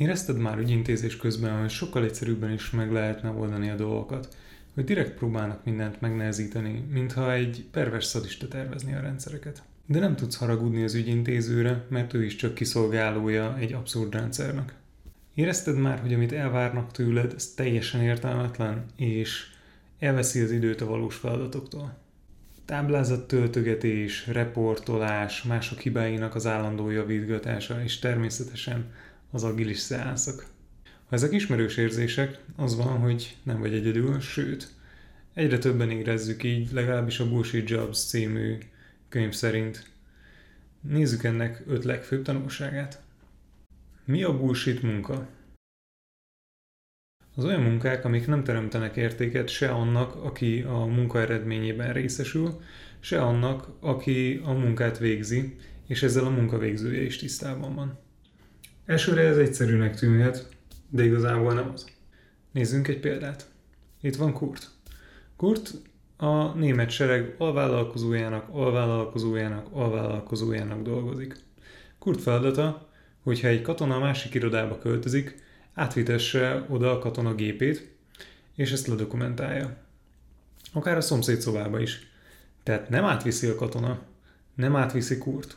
Érezted már ügyintézés közben, hogy sokkal egyszerűbben is meg lehetne oldani a dolgokat, hogy direkt próbálnak mindent megnehezíteni, mintha egy pervers szadista tervezni a rendszereket. De nem tudsz haragudni az ügyintézőre, mert ő is csak kiszolgálója egy abszurd rendszernek. Érezted már, hogy amit elvárnak tőled, ez teljesen értelmetlen, és elveszi az időt a valós feladatoktól? Táblázat töltögetés, reportolás, mások hibáinak az állandó javítgatása, és természetesen az agilis szeánszok. Ha ezek ismerős érzések, az van, hogy nem vagy egyedül, sőt, egyre többen érezzük így, legalábbis a Bullshit Jobs című könyv szerint. Nézzük ennek öt legfőbb tanulságát. Mi a bullshit munka? Az olyan munkák, amik nem teremtenek értéket se annak, aki a munka eredményében részesül, se annak, aki a munkát végzi, és ezzel a munkavégzője is tisztában van. Elsőre ez egyszerűnek tűnhet, de igazából nem az. Nézzünk egy példát. Itt van Kurt. Kurt a német sereg alvállalkozójának, alvállalkozójának, alvállalkozójának dolgozik. Kurt feladata, hogyha egy katona a másik irodába költözik, átvitesse oda a katona gépét, és ezt ledokumentálja. Akár a szomszéd szobába is. Tehát nem átviszi a katona, nem átviszi Kurt.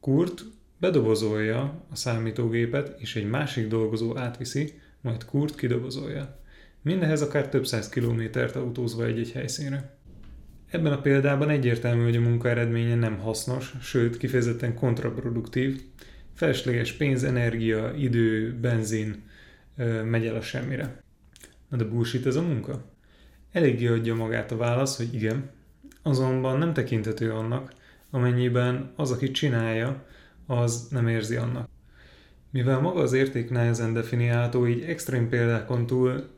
Kurt bedobozolja a számítógépet, és egy másik dolgozó átviszi, majd Kurt kidobozolja. Mindehez akár több száz kilométert autózva egy-egy helyszínre. Ebben a példában egyértelmű, hogy a munka eredménye nem hasznos, sőt kifejezetten kontraproduktív, felesleges pénz, energia, idő, benzin megy el a semmire. Na de bullshit ez a munka? Eléggé adja magát a válasz, hogy igen, azonban nem tekinthető annak, amennyiben az, aki csinálja, az nem érzi annak. Mivel maga az érték nehezen definiálható, így extrém példákon túl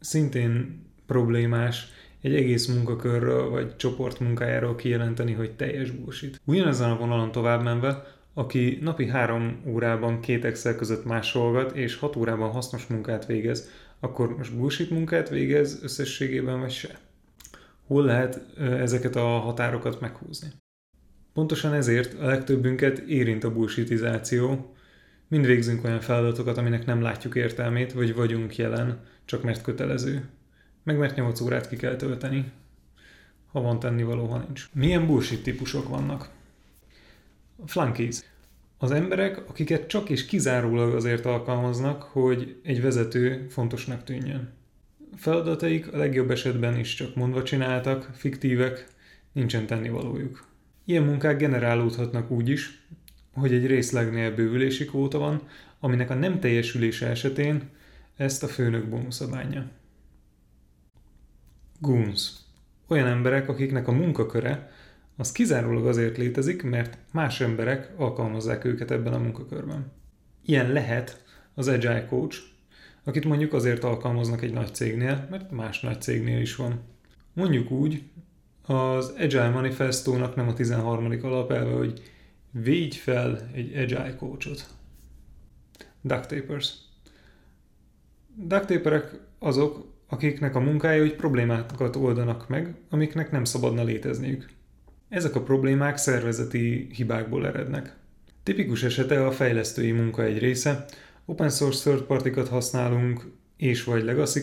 szintén problémás egy egész munkakörről vagy csoport munkájáról kijelenteni, hogy teljes bullshit. Ugyanezen a vonalon tovább menve, aki napi három órában két Excel között másolgat, és hat órában hasznos munkát végez, akkor most bullshit munkát végez összességében, vagy se? Hol lehet ezeket a határokat meghúzni? Pontosan ezért a legtöbbünket érint a bullshitizáció. Mind végzünk olyan feladatokat, aminek nem látjuk értelmét, vagy vagyunk jelen, csak mert kötelező. Meg mert 8 órát ki kell tölteni, ha van tennivaló, ha nincs. Milyen bullshit típusok vannak? Flunkies. Az emberek, akiket csak és kizárólag azért alkalmaznak, hogy egy vezető fontosnak tűnjön. Feladataik a legjobb esetben is csak mondva csináltak, fiktívek, nincsen tennivalójuk. Ilyen munkák generálódhatnak úgy is, hogy egy részlegnél bővülési kvóta van, aminek a nem teljesülése esetén ezt a főnök bónusza bánja. Goons. Olyan emberek, akiknek a munkaköre az kizárólag azért létezik, mert más emberek alkalmazzák őket ebben a munkakörben. Ilyen lehet az Agile Coach, akit mondjuk azért alkalmaznak egy nagy cégnél, mert más nagy cégnél is van. Mondjuk úgy, az Agile Manifestónak nem a 13. alapelve, hogy védj fel egy Agile coachot. Duct tapers. Duct taperek azok, akiknek a munkája, hogy problémákat oldanak meg, amiknek nem szabadna létezniük. Ezek a problémák szervezeti hibákból erednek. Tipikus esete a fejlesztői munka egy része, open source third partikat használunk, és vagy legacy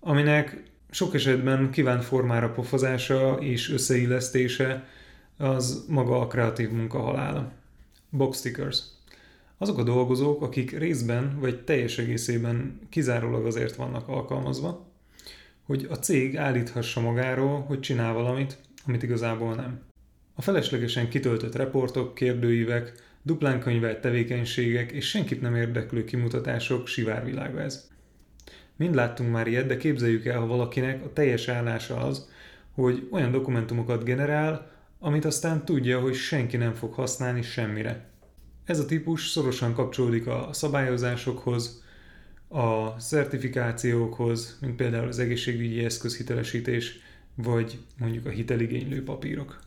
aminek sok esetben kívánt formára pofozása és összeillesztése az maga a kreatív munka halála. Box stickers. Azok a dolgozók, akik részben vagy teljes egészében kizárólag azért vannak alkalmazva, hogy a cég állíthassa magáról, hogy csinál valamit, amit igazából nem. A feleslegesen kitöltött reportok, kérdőívek, duplán könyvelt tevékenységek és senkit nem érdeklő kimutatások sivárvilága ez. Mind láttunk már ilyet, de képzeljük el, ha valakinek a teljes állása az, hogy olyan dokumentumokat generál, amit aztán tudja, hogy senki nem fog használni semmire. Ez a típus szorosan kapcsolódik a szabályozásokhoz, a certifikációkhoz, mint például az egészségügyi eszközhitelesítés, vagy mondjuk a hiteligénylő papírok.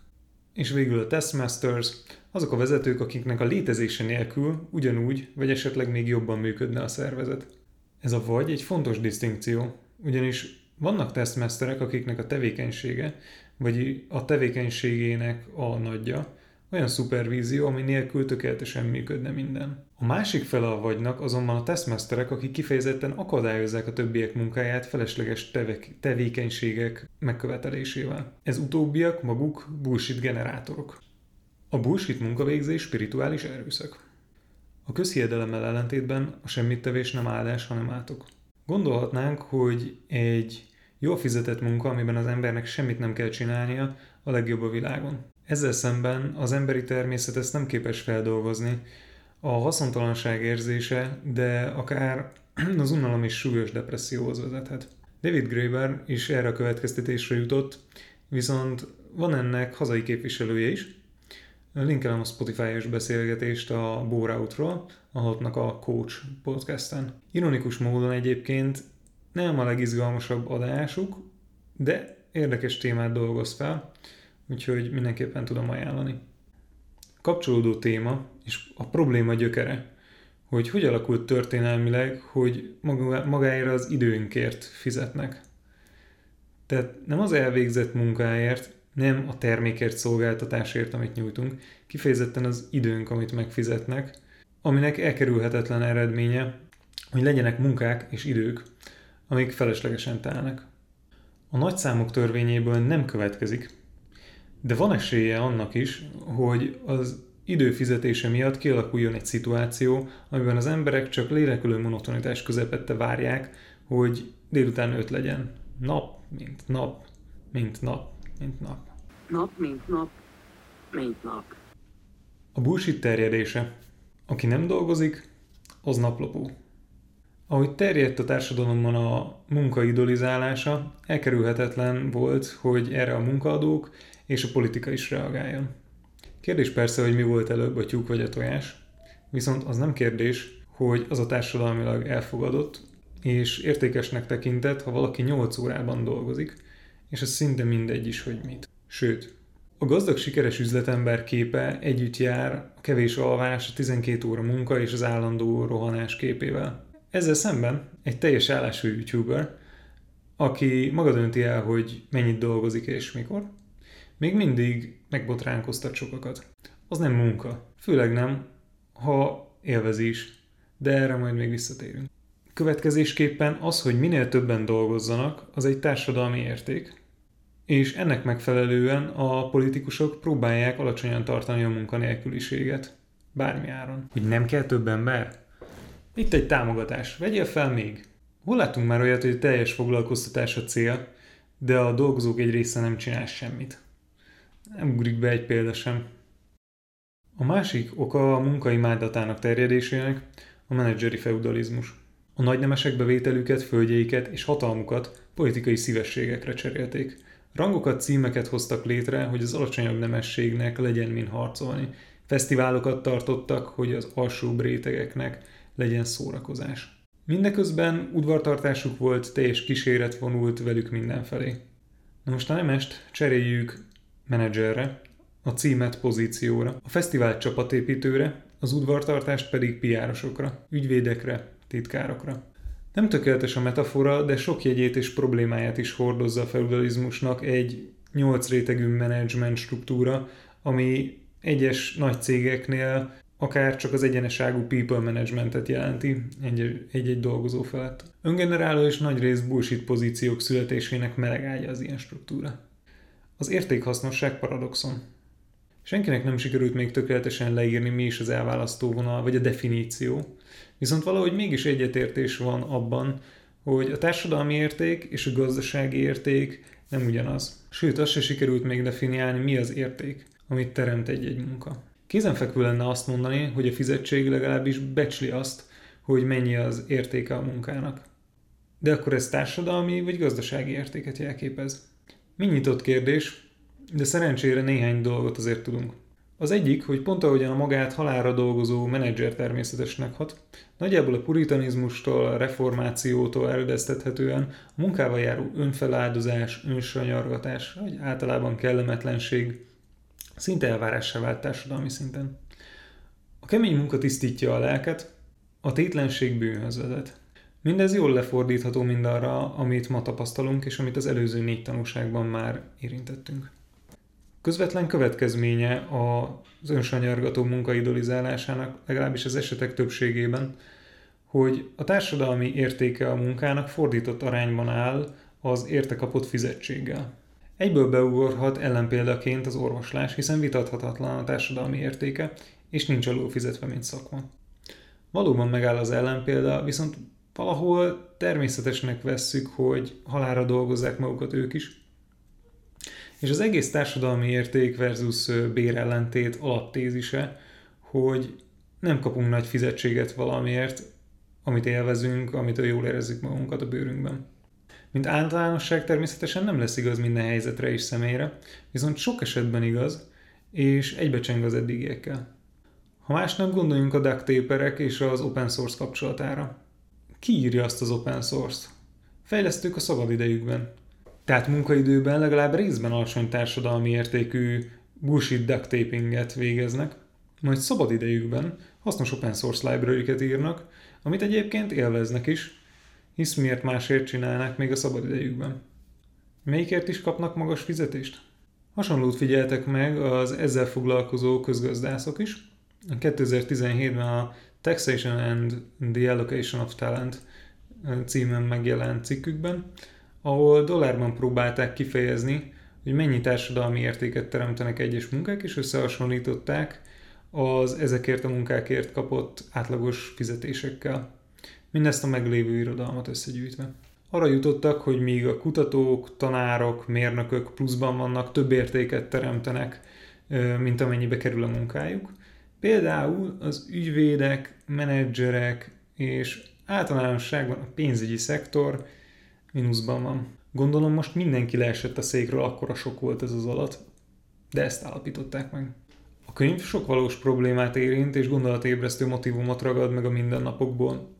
És végül a testmasters, azok a vezetők, akiknek a létezése nélkül ugyanúgy, vagy esetleg még jobban működne a szervezet. Ez a vagy egy fontos disztinkció, ugyanis vannak testmasterek, akiknek a tevékenysége, vagy a tevékenységének a nagyja, olyan szupervízió, ami nélkül tökéletesen működne minden. A másik fele a vagynak azonban a tesztmesterek, akik kifejezetten akadályozzák a többiek munkáját felesleges tevek, tevékenységek megkövetelésével. Ez utóbbiak maguk bullshit generátorok. A bullshit munkavégzés spirituális erőszak. A közhiedelemmel ellentétben a semmittevés nem áldás, hanem átok. Gondolhatnánk, hogy egy jól fizetett munka, amiben az embernek semmit nem kell csinálnia, a legjobb a világon. Ezzel szemben az emberi természet ezt nem képes feldolgozni, a haszontalanság érzése, de akár az unalom is súlyos depresszióhoz vezethet. David Graeber is erre a következtetésre jutott, viszont van ennek hazai képviselője is. Linkelem a Spotify-os beszélgetést a Bórautról, a hatnak a Coach podcasten. Ironikus módon egyébként nem a legizgalmasabb adásuk, de érdekes témát dolgoz fel, úgyhogy mindenképpen tudom ajánlani. Kapcsolódó téma, és a probléma gyökere, hogy hogy alakult történelmileg, hogy magáért az időnkért fizetnek. Tehát nem az elvégzett munkáért, nem a termékért, szolgáltatásért, amit nyújtunk, kifejezetten az időnk, amit megfizetnek, aminek elkerülhetetlen eredménye, hogy legyenek munkák és idők, amik feleslegesen telnek. A nagyszámok törvényéből nem következik, de van esélye annak is, hogy az időfizetése miatt kialakuljon egy szituáció, amiben az emberek csak lélekülő monotonitás közepette várják, hogy délután öt legyen. Nap, mint nap, mint nap, mint nap. Nap, mint nap, mint nap. A bullshit terjedése. Aki nem dolgozik, az naplopó. Ahogy terjedt a társadalomban a munka idolizálása, elkerülhetetlen volt, hogy erre a munkaadók és a politika is reagáljon. Kérdés persze, hogy mi volt előbb, a tyúk vagy a tojás, viszont az nem kérdés, hogy az a társadalmilag elfogadott és értékesnek tekintett, ha valaki 8 órában dolgozik, és ez szinte mindegy is, hogy mit. Sőt, a gazdag sikeres üzletember képe együtt jár a kevés alvás, a 12 óra munka és az állandó rohanás képével. Ezzel szemben egy teljes állású youtuber, aki maga dönti el, hogy mennyit dolgozik és mikor, még mindig megbotránkoztat sokakat. Az nem munka. Főleg nem, ha élvezi is. De erre majd még visszatérünk. Következésképpen az, hogy minél többen dolgozzanak, az egy társadalmi érték, és ennek megfelelően a politikusok próbálják alacsonyan tartani a munkanélküliséget. Bármi áron. Hogy nem kell több ember? Itt egy támogatás. Vegyél fel még. Hol látunk már olyat, hogy teljes foglalkoztatás a cél, de a dolgozók egy része nem csinál semmit? Nem ugrik be egy példa sem. A másik oka a munkaimádatának terjedésének a menedzseri feudalizmus. A nagynemesek bevételüket, földjeiket és hatalmukat politikai szívességekre cserélték. Rangokat, címeket hoztak létre, hogy az alacsonyabb nemességnek legyen min harcolni. Fesztiválokat tartottak, hogy az alsóbb rétegeknek legyen szórakozás. Mindeközben udvartartásuk volt, teljes kíséret vonult velük mindenfelé. Na most a nemest cseréljük menedzserre, a címet pozícióra, a fesztivál csapatépítőre, az udvartartást pedig piárosokra, ügyvédekre, titkárokra. Nem tökéletes a metafora, de sok jegyét és problémáját is hordozza a feudalizmusnak egy nyolc rétegű menedzsment struktúra, ami egyes nagy cégeknél akár csak az egyeneságú people managementet jelenti egy-egy dolgozó felett. Öngeneráló és nagy rész bullshit pozíciók születésének melegágya az ilyen struktúra. Az értékhasznosság paradoxon. Senkinek nem sikerült még tökéletesen leírni, mi is az elválasztó vonal, vagy a definíció. Viszont valahogy mégis egyetértés van abban, hogy a társadalmi érték és a gazdasági érték nem ugyanaz. Sőt, azt se sikerült még definiálni, mi az érték, amit teremt egy-egy munka. Kézenfekvő lenne azt mondani, hogy a fizetség legalábbis becsli azt, hogy mennyi az értéke a munkának. De akkor ez társadalmi vagy gazdasági értéket jelképez. Mi nyitott kérdés, de szerencsére néhány dolgot azért tudunk. Az egyik, hogy pont ahogyan a magát halára dolgozó menedzser természetesnek hat, nagyjából a puritanizmustól, a reformációtól eredeztethetően a munkával járó önfeláldozás, önsanyargatás, vagy általában kellemetlenség szinte elvárássá vált társadalmi szinten. A kemény munka tisztítja a lelket, a tétlenség bűnhöz vezet. Mindez jól lefordítható mindarra, amit ma tapasztalunk, és amit az előző négy tanúságban már érintettünk. Közvetlen következménye az önsanyargató munka idolizálásának, legalábbis az esetek többségében, hogy a társadalmi értéke a munkának fordított arányban áll az érte kapott fizetséggel. Egyből beugorhat ellenpéldaként az orvoslás, hiszen vitathatatlan a társadalmi értéke, és nincs alul fizetve, mint szakma. Valóban megáll az ellenpélda, viszont valahol természetesnek vesszük, hogy halára dolgozzák magukat ők is. És az egész társadalmi érték versus bérellentét alaptézise, hogy nem kapunk nagy fizetséget valamiért, amit élvezünk, amitől jól érezzük magunkat a bőrünkben. Mint általánosság természetesen nem lesz igaz minden helyzetre és személyre, viszont sok esetben igaz, és egybecseng az eddigiekkel. Ha másnap gondoljunk a duct és az open source kapcsolatára. Ki írja azt az open source-t? Fejlesztők a szabadidejükben. Tehát munkaidőben legalább részben alacsony társadalmi értékű bullshit duct tapinget végeznek, majd szabadidejükben hasznos open source library írnak, amit egyébként élveznek is, hisz miért másért csinálnák még a szabadidejükben. Melyikért is kapnak magas fizetést? Hasonlót figyeltek meg az ezzel foglalkozó közgazdászok is. 2017-ben a Taxation and the Allocation of Talent címen megjelent cikkükben, ahol dollárban próbálták kifejezni, hogy mennyi társadalmi értéket teremtenek egyes munkák, és összehasonlították az ezekért a munkákért kapott átlagos fizetésekkel. Mindezt a meglévő irodalmat összegyűjtve. Arra jutottak, hogy míg a kutatók, tanárok, mérnökök pluszban vannak, több értéket teremtenek, mint amennyibe kerül a munkájuk. Például az ügyvédek, menedzserek és általánosságban a pénzügyi szektor mínuszban van. Gondolom most mindenki leesett a székről, akkora sok volt ez az alatt, de ezt állapították meg. A könyv sok valós problémát érint és gondolatébresztő motivumot ragad meg a mindennapokból.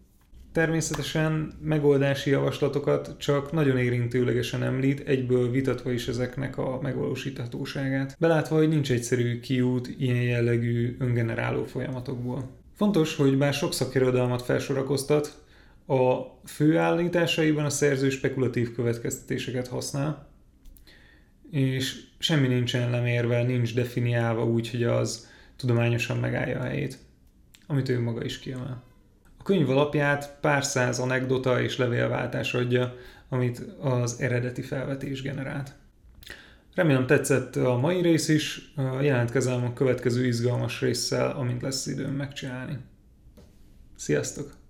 Természetesen megoldási javaslatokat csak nagyon érintőlegesen említ, egyből vitatva is ezeknek a megvalósíthatóságát, belátva, hogy nincs egyszerű kiút ilyen jellegű öngeneráló folyamatokból. Fontos, hogy bár sok szakirodalmat felsorakoztat, a főállításaiban a szerző spekulatív következtetéseket használ, és semmi nincsen lemérve, nincs definiálva úgy, hogy az tudományosan megállja a helyét, amit ő maga is kiemel könyv alapját pár száz anekdota és levélváltás adja, amit az eredeti felvetés generált. Remélem tetszett a mai rész is, jelentkezem a következő izgalmas résszel, amint lesz időm megcsinálni. Sziasztok!